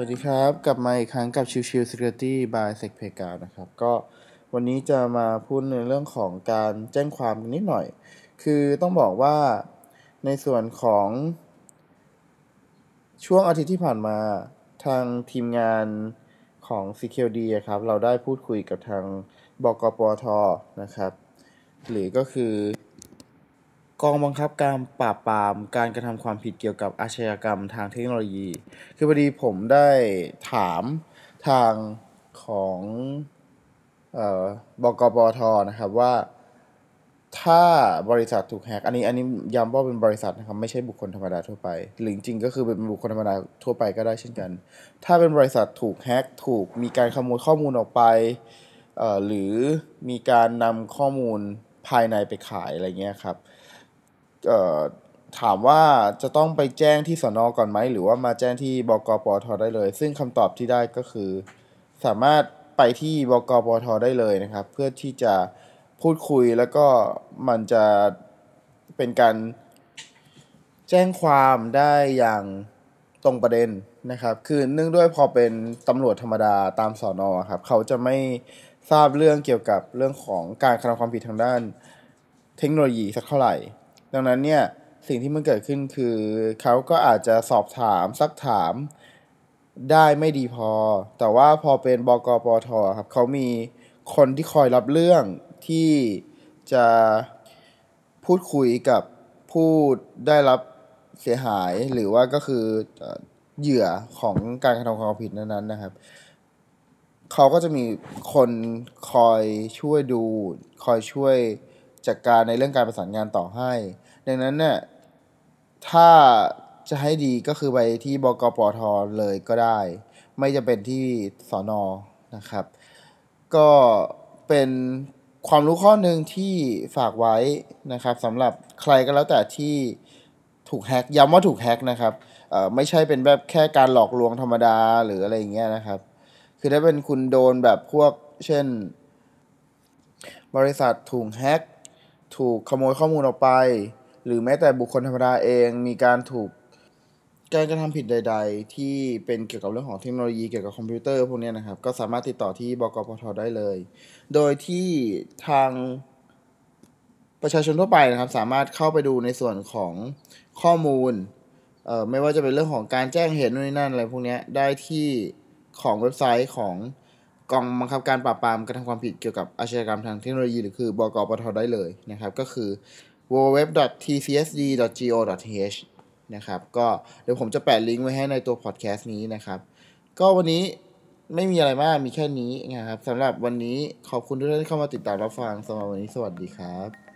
วัสดีครับ กลับมาอีกครั้งกับชิวชิว Security by s e c p e g a นะครับ ก็วันนี้จะมาพูดในเรื่องของการแจ้งความนิดหน่อย คือต้องบอกว่าในส่วนของช่วงอาทิตย์ที่ผ่านมาทางทีมงานของ CQD ครับ เราได้พูดคุยกับทางบกปทนะครับ หรือก็คือ กองบังคับการปราบปรามการกระทำความผิดเกี่ยวกับอาชญากรรมทางเทคโนโลยี คือพอดีผมได้ถามทางของออบกปทนะครับว่า ถ้าบริษัทถูกแฮกอันนี้อันนี้ย้ำว่าเป็นบริษัทนะครับไม่ใช่บุคคลธรรมดาทั่วไป หรือจริงๆก็คือเป็นบุคคลธรรมดาทั่วไปก็ได้เช่นกัน ถ้าเป็นบริษัทถูกแฮกถูกมีการขโมยข้อมูลออกไปหรือมีการนำข้อมูลภายในไปขายอะไรเงี้ยครับ ถามว่าจะต้องไปแจ้งที่สนก่อนไหม หรือว่ามาแจ้งที่บกปทได้เลย ซึ่งคำตอบที่ได้ก็คือ สามารถไปที่บกปทได้เลยนะครับ เพื่อที่จะพูดคุยแล้วก็มันจะเป็นการแจ้งความได้อย่างตรงประเด็นนะครับ คือเนื่องด้วยพอเป็นตำรวจธรรมดาตามสอนอครับ เขาจะไม่ทราบเรื่องเกี่ยวกับเรื่องของการกระทำความผิดทางด้านเทคโนโลยีสักเท่าไหร่ ดังนั้นเนี่ยสิ่งที่มันเกิดขึ้นคือเขาก็อาจจะสอบถามซักถามได้ไม่ดีพอ แต่ว่าพอเป็นบกปทครับเขามีคนที่คอยรับเรื่องที่จะพูดคุยกับผู้ได้รับเสียหายหรือว่าก็คือเหยื่อของการกระทำความผิดนั้นๆนะครับ เขาก็จะมีคนคอยช่วยดู คอยช่วย จัดการในเรื่องการประสานงานต่อให้ ดังนั้นเนี่ยถ้าจะให้ดีก็คือไปที่บกปทเลยก็ได้ ไม่จะเป็นที่สอนอนะครับ ก็เป็นความรู้ข้อหนึ่งที่ฝากไว้นะครับสำหรับใครก็แล้วแต่ที่ถูกแฮกย้ำว่าถูกแฮกนะครับเอ่อไม่ใช่เป็นแบบแค่การหลอกลวงธรรมดาหรืออะไรอย่างเงี้ยนะครับ คือถ้าเป็นคุณโดนแบบพวกเช่น บริษัทถูกแฮก ถูกขโมยข้อมูลออกไป หรือแม้แต่บุคคลธรรมดาเองมีการถูกการกระทำผิดใด ๆ ที่เป็นเกี่ยวกับเรื่องของเทคโนโลยีเกี่ยวกับคอมพิวเตอร์พวกนี้นะครับ ก็สามารถติดต่อที่บกปทได้เลย โดยที่ทางประชาชนทั่วไปนะครับ สามารถเข้าไปดูในส่วนของข้อมูลเอ่อไม่ว่าจะเป็นเรื่องของการแจ้งเหตุนู่นนี่นั่นอะไรพวกนี้ได้ที่ของเว็บไซต์ของ กองบังคับการปราบปรามกระทำความผิดเกี่ยวกับอาชญากรรมทางเทคโนโลยีหรือคือ บกปทได้เลยนะครับ ก็คือ www.tcsd.go.th นะครับ ก็เดี๋ยวผมจะแปะลิงก์ไว้ให้ในตัวพอดแคสต์นี้นะครับ ก็วันนี้ไม่มีอะไรมากมีแค่นี้นะครับสำหรับวันนี้ขอบคุณทุกท่านที่เข้ามาติดตามรับฟังสำหรับวันนี้สวัสดีครับ